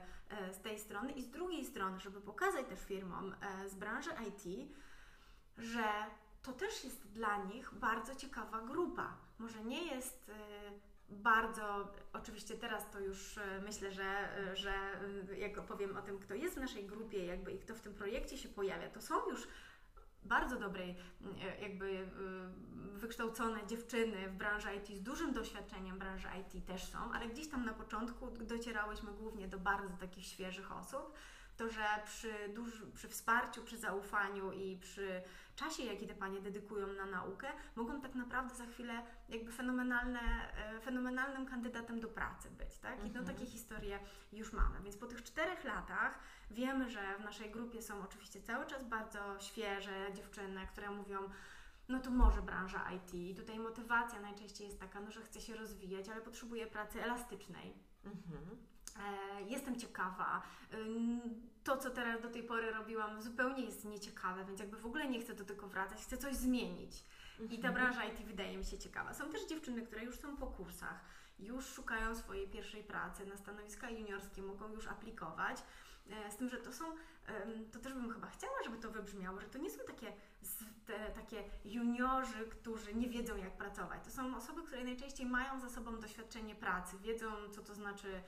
z tej strony i z drugiej strony, żeby pokazać też firmom e, z branży IT, że to też jest dla nich bardzo ciekawa grupa. Może nie jest e, bardzo, oczywiście teraz to już myślę, że, że jak opowiem o tym, kto jest w naszej grupie jakby i kto w tym projekcie się pojawia, to są już bardzo dobrej, e, jakby e, wykształcone dziewczyny w branży IT z dużym doświadczeniem branży IT też są, ale gdzieś tam na początku docierałyśmy głównie do bardzo takich świeżych osób. to, że przy, przy wsparciu, przy zaufaniu i przy czasie, jaki te panie dedykują na naukę, mogą tak naprawdę za chwilę jakby fenomenalne, e, fenomenalnym kandydatem do pracy być, tak? I no Mhm. takie historie już mamy. Więc po tych czterech latach wiemy, że w naszej grupie są oczywiście cały czas bardzo świeże dziewczyny, które mówią, no to może branża IT. I tutaj motywacja najczęściej jest taka, no że chcę się rozwijać, ale potrzebuję pracy elastycznej. Mhm. E, jestem ciekawa. Ym, To, co teraz do tej pory robiłam, zupełnie jest nieciekawe, więc jakby w ogóle nie chcę do tego wracać, chcę coś zmienić. I ta branża IT wydaje mi się ciekawa. Są też dziewczyny, które już są po kursach, już szukają swojej pierwszej pracy na stanowiska juniorskie, mogą już aplikować. E, Z tym, że to są, to też bym chyba chciała, żeby to wybrzmiało, że to nie są takie, te, takie juniorzy, którzy nie wiedzą jak pracować. To są osoby, które najczęściej mają za sobą doświadczenie pracy, wiedzą co to znaczy,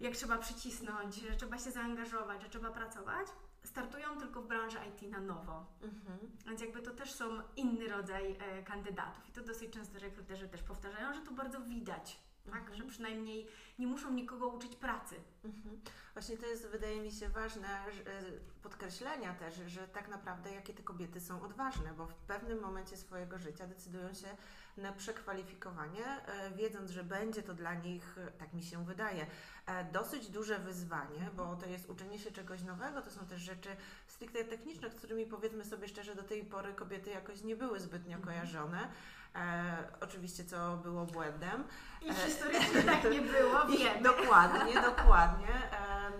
jak trzeba przycisnąć, że trzeba się zaangażować, że trzeba pracować. Startują tylko w branży IT na nowo. Mhm. Więc jakby to też są inny rodzaj e, kandydatów i to dosyć często rekruterzy też powtarzają, że to bardzo widać, tak? Mhm. że przynajmniej nie muszą nikogo uczyć pracy. Mhm. Właśnie to jest, wydaje mi się, ważne że, podkreślenia też, że tak naprawdę jakie te kobiety są odważne, bo w pewnym momencie swojego życia decydują się na przekwalifikowanie, e, wiedząc, że będzie to dla nich, e, tak mi się wydaje, e, dosyć duże wyzwanie, bo to jest uczenie się czegoś nowego, to są też rzeczy stricte techniczne, z którymi powiedzmy sobie szczerze, do tej pory kobiety jakoś nie były zbytnio Mhm. kojarzone. E, oczywiście, co było błędem. I E, historycznie tak nie było, (laughs) wiemy. Dokładnie, dokładnie. Em,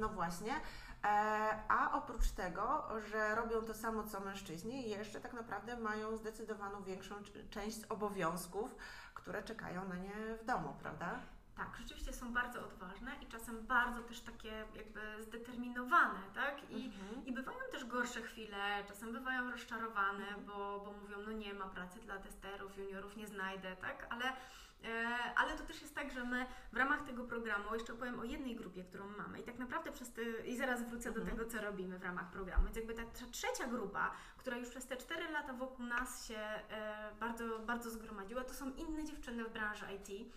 No właśnie. E, A oprócz tego, że robią to samo co mężczyźni, jeszcze tak naprawdę mają zdecydowaną większą część obowiązków, które czekają na nie w domu, prawda? Tak, rzeczywiście są bardzo odważne i czasem bardzo też takie jakby zdeterminowane, tak? I, Mhm. I bywają też gorsze chwile, czasem bywają rozczarowane, bo, bo mówią, no nie ma pracy dla testerów, juniorów nie znajdę, tak? Ale, ale to też jest tak, że my w ramach tego programu, jeszcze opowiem o jednej grupie, którą mamy i tak naprawdę przez te, i zaraz wrócę do Mhm. tego, co robimy w ramach programu, więc jakby ta trze- trzecia grupa, która już przez te 4 lata wokół nas się e, bardzo, bardzo zgromadziła, to są inne dziewczyny w branży IT,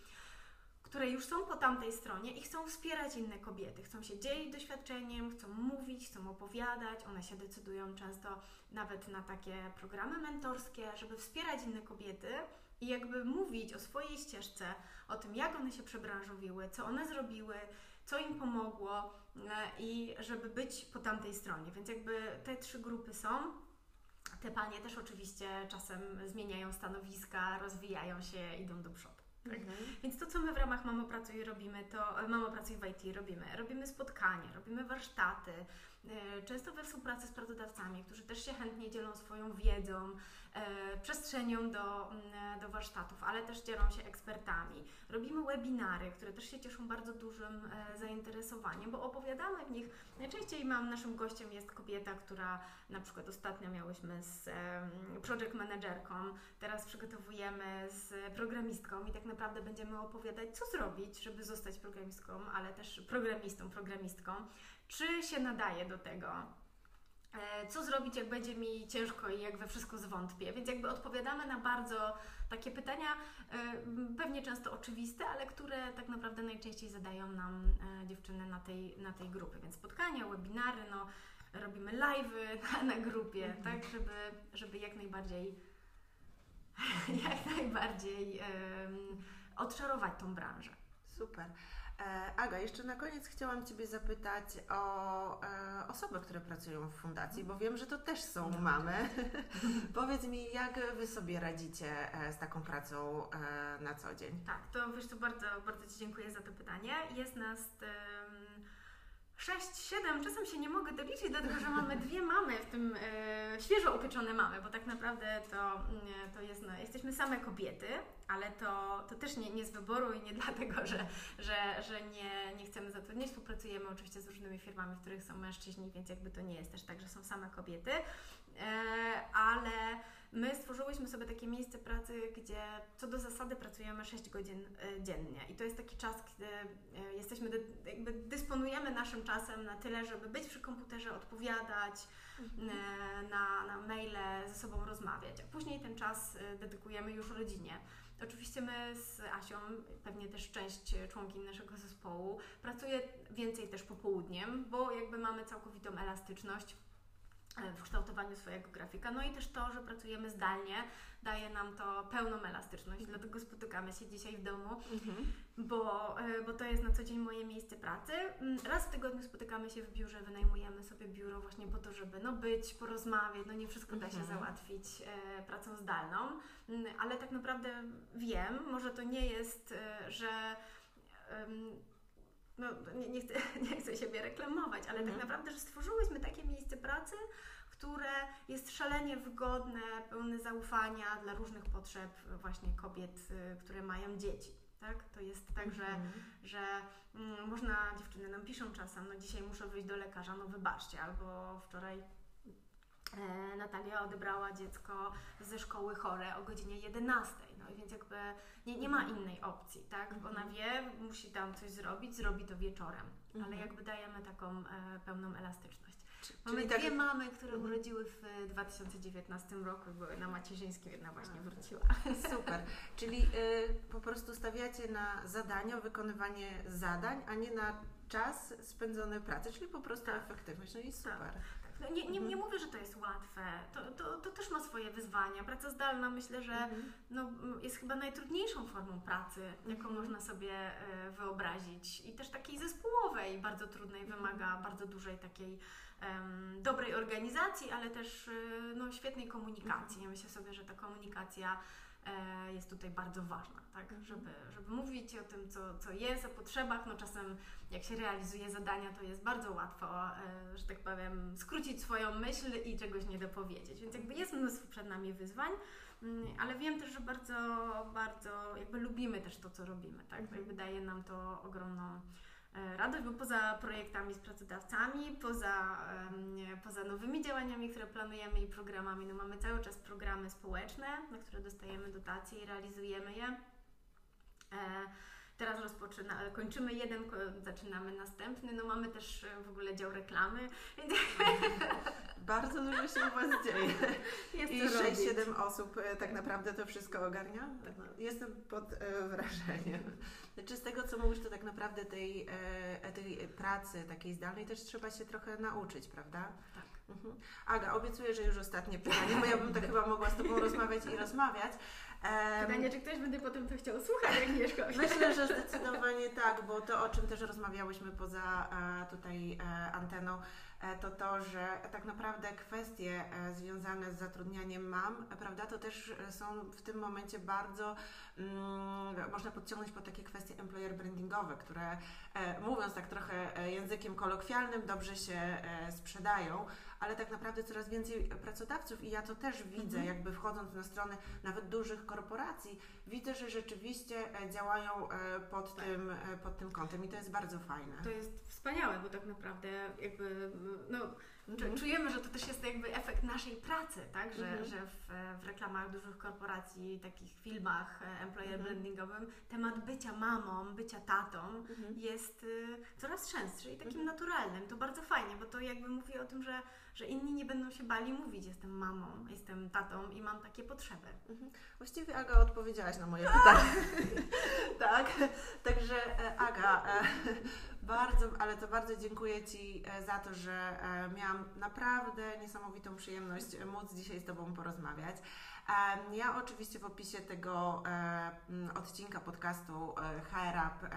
które już są po tamtej stronie i chcą wspierać inne kobiety, chcą się dzielić doświadczeniem, chcą mówić, chcą opowiadać. One się decydują często nawet na takie programy mentorskie, żeby wspierać inne kobiety i jakby mówić o swojej ścieżce, o tym, jak one się przebranżowiły, co one zrobiły, co im pomogło e, i żeby być po tamtej stronie. Więc jakby te trzy grupy są. Te panie też oczywiście czasem zmieniają stanowiska, rozwijają się, idą do przodu. Tak? Mhm. Więc to, co my w ramach Mamo Pracuj robimy, to e, Mamo Pracuj w IT robimy. Robimy spotkania, robimy warsztaty, często we współpracy z pracodawcami, którzy też się chętnie dzielą swoją wiedzą, e, przestrzenią do, mm, do warsztatów, ale też dzielą się ekspertami. Robimy webinary, które też się cieszą bardzo dużym e, zainteresowaniem, bo opowiadamy w nich. Najczęściej mam naszym gościem jest kobieta, która na przykład ostatnio miałyśmy z project managerką, teraz przygotowujemy z programistką i tak naprawdę będziemy opowiadać, co zrobić, żeby zostać programistką, ale też programistą, programistką. Czy się nadaje do tego? E, Co zrobić, jak będzie mi ciężko i jak we wszystko zwątpię? Więc jakby odpowiadamy na bardzo takie pytania, e, pewnie często oczywiste, ale które tak naprawdę najczęściej zadają nam e, dziewczyny na tej, na tej grupie. Więc spotkania, webinary, no, robimy live'y (laughs) na, na grupie, Mhm. tak, żeby, żeby jak najbardziej (laughs) jak najbardziej odczarować tą branżę. Super. E, Aga, jeszcze na koniec chciałam Ciebie zapytać o e, osoby, które pracują w fundacji, bo wiem, że to też są No, mamy. (laughs) Powiedz mi, jak Wy sobie radzicie e, z taką pracą e, na co dzień? Tak, to wiesz co, bardzo, bardzo Ci dziękuję za to pytanie. Jest nas um, 6, 7, czasem się nie mogę doliczyć, dlatego że mamy dwie mamy, w tym e, świeżo upieczone mamy, bo tak naprawdę to, mm, to jest, no, jesteśmy same kobiety, ale to, to też nie, nie z wyboru i nie (laughs) dlatego, że, że, że nie, nie chcemy zatrudniać. Współpracujemy oczywiście z różnymi firmami, w których są mężczyźni, więc jakby to nie jest też tak, że są same kobiety, ale my stworzyłyśmy sobie takie miejsce pracy, gdzie co do zasady pracujemy 6 godzin e, dziennie. I to jest taki czas, kiedy e, jesteśmy, jakby dysponujemy naszym czasem na tyle, żeby być przy komputerze, odpowiadać e, na, na maile, ze sobą rozmawiać, a później ten czas e, dedykujemy już rodzinie. Oczywiście my z Asią, pewnie też część członkiń naszego zespołu, pracuje więcej też popołudniem, bo jakby mamy całkowitą elastyczność w kształtowaniu swojego grafika. No i też to, że pracujemy zdalnie, daje nam to pełną elastyczność, dlatego spotykamy się dzisiaj w domu, mhm. bo, e, bo to jest na co dzień moje miejsce pracy. Mm, raz w tygodniu spotykamy się w biurze, wynajmujemy sobie biuro właśnie po to, żeby no być, porozmawiać, no nie wszystko da się mhm. załatwić e, pracą zdalną, mm, ale tak naprawdę wiem, może to nie jest, e, że no, nie, nie, chcę, (laughs) nie chcę siebie reklamować, ale tak mhm. tak naprawdę, że stworzyłyśmy takie miejsce pracy, które jest szalenie wygodne, pełne zaufania dla różnych potrzeb właśnie kobiet, y, które mają dzieci. Tak? To jest tak, że, mhm. że mm, można, dziewczyny nam piszą czasem, no dzisiaj muszę wyjść do lekarza, no wybaczcie, albo wczoraj e, Natalia odebrała dziecko ze szkoły chore o godzinie 11. No i więc jakby nie, nie ma mhm. innej opcji, tak? Mhm. Ona wie, musi tam coś zrobić, zrobi to wieczorem, ale mhm. jakby dajemy taką e, pełną elastyczność. Mamy Czyli dwie tak... mamy, które mhm. urodziły w 2019 roku, były na macierzyńskim, jedna właśnie wróciła. (laughs) Super. Czyli y, po prostu stawiacie na zadania, wykonywanie zadań, a nie na czas spędzony pracy, czyli po prostu tak. efektywność. No i super. Tak. No nie, nie, nie mówię, że to jest łatwe. To, to, to też ma swoje wyzwania. Praca zdalna myślę, że mhm. no, jest chyba najtrudniejszą formą pracy, jaką mhm. można sobie e, wyobrazić. I też takiej zespołowej, bardzo trudnej, wymaga bardzo dużej takiej um, dobrej organizacji, ale też e, no, świetnej komunikacji. Ja myślę sobie, że ta komunikacja jest tutaj bardzo ważna, tak? Żeby, żeby mówić o tym, co, co jest, o potrzebach. No czasem jak się realizuje zadania, to jest bardzo łatwo, e, że tak powiem, skrócić swoją myśl i czegoś nie dopowiedzieć. Więc jakby jest mnóstwo przed nami wyzwań, mm, ale wiem też, że bardzo, bardzo jakby lubimy też to, co robimy, tak? Mhm. Jakby daje nam to ogromną E, radość, bo poza projektami z pracodawcami, poza, poza nowymi działaniami, które planujemy i programami, no mamy cały czas programy społeczne, na które dostajemy dotacje i realizujemy je. E, teraz rozpoczyna, kończymy jeden, zaczynamy następny, no mamy też w ogóle dział reklamy. (laughs) Bardzo dużo się u Was dzieje. (laughs) Jest I 6-7 osób e, tak naprawdę to wszystko ogarnia. No, jestem pod wrażeniem. Znaczy z tego, co mówisz, to tak naprawdę tej, e, tej pracy takiej zdalnej też trzeba się trochę nauczyć, prawda? Tak. Mhm. Aga, obiecuję, że już ostatnie pytanie, bo ja bym tak (laughs) chyba mogła z Tobą rozmawiać i rozmawiać. Pytanie, czy ktoś będzie potem to chciał słuchać, jak Agnieszko? Myślę, że zdecydowanie tak, bo to, o czym też rozmawiałyśmy poza e, tutaj e, anteną, to to, że tak naprawdę kwestie e, związane z zatrudnianiem mam, prawda, to też e, są w tym momencie bardzo, mm, można podciągnąć pod takie kwestie employer brandingowe, które mówiąc tak trochę językiem kolokwialnym dobrze się sprzedają, ale tak naprawdę coraz więcej pracodawców i ja to też widzę, mhm. jakby wchodząc na strony nawet dużych korporacji, widzę, że rzeczywiście e, działają e, pod, tak. tym, e, pod tym kątem i to jest bardzo fajne. To jest wspaniałe, bo tak naprawdę jakby no, mhm. czujemy, że to też jest jakby efekt naszej pracy, tak? Że, mhm. że w, w, reklamach dużych korporacji, takich filmach employer mhm. brandingowym temat bycia mamą, bycia tatą mhm. jest y, coraz częstszy i takim mhm. naturalnym. To bardzo fajnie, bo to jakby mówi o tym, że że inni nie będą się bali mówić, jestem mamą, jestem tatą i mam takie potrzeby. Właściwie Aga odpowiedziałaś na moje pytanie. (laughs) tak, także e, Aga, e, bardzo, ale to bardzo dziękuję Ci e, za to, że miałam naprawdę niesamowitą przyjemność móc dzisiaj z Tobą porozmawiać. Ja oczywiście w opisie tego odcinka podcastu HRUP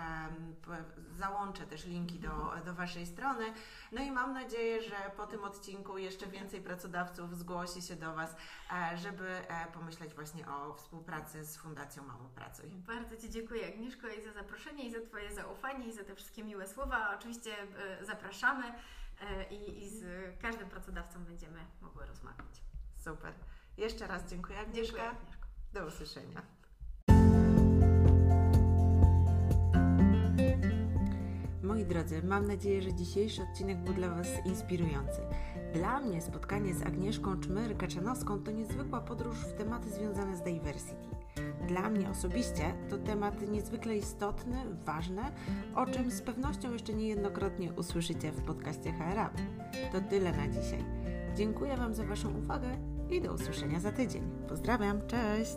załączę też linki do, do Waszej strony. No i mam nadzieję, że po tym odcinku jeszcze więcej pracodawców zgłosi się do Was, e, żeby e, pomyśleć właśnie o współpracy z Fundacją Mamo Pracuj. Bardzo Ci dziękuję Agnieszko i za zaproszenie i za Twoje zaufanie i za te wszystkie miłe słowa. Oczywiście e, zapraszamy i, i z każdym pracodawcą będziemy mogły rozmawiać. Super. Jeszcze raz dziękuję Agnieszka. Dziękuję, Agnieszko. Do usłyszenia. Moi drodzy, mam nadzieję, że dzisiejszy odcinek był dla Was inspirujący. Dla mnie spotkanie z Agnieszką Czmery-Kaczanowską to niezwykła podróż w tematy związane z diversity. Dla mnie osobiście to temat niezwykle istotny, ważny, o czym z pewnością jeszcze niejednokrotnie usłyszycie w podcaście HRA. To tyle na dzisiaj. Dziękuję Wam za Waszą uwagę i do usłyszenia za tydzień. Pozdrawiam, cześć!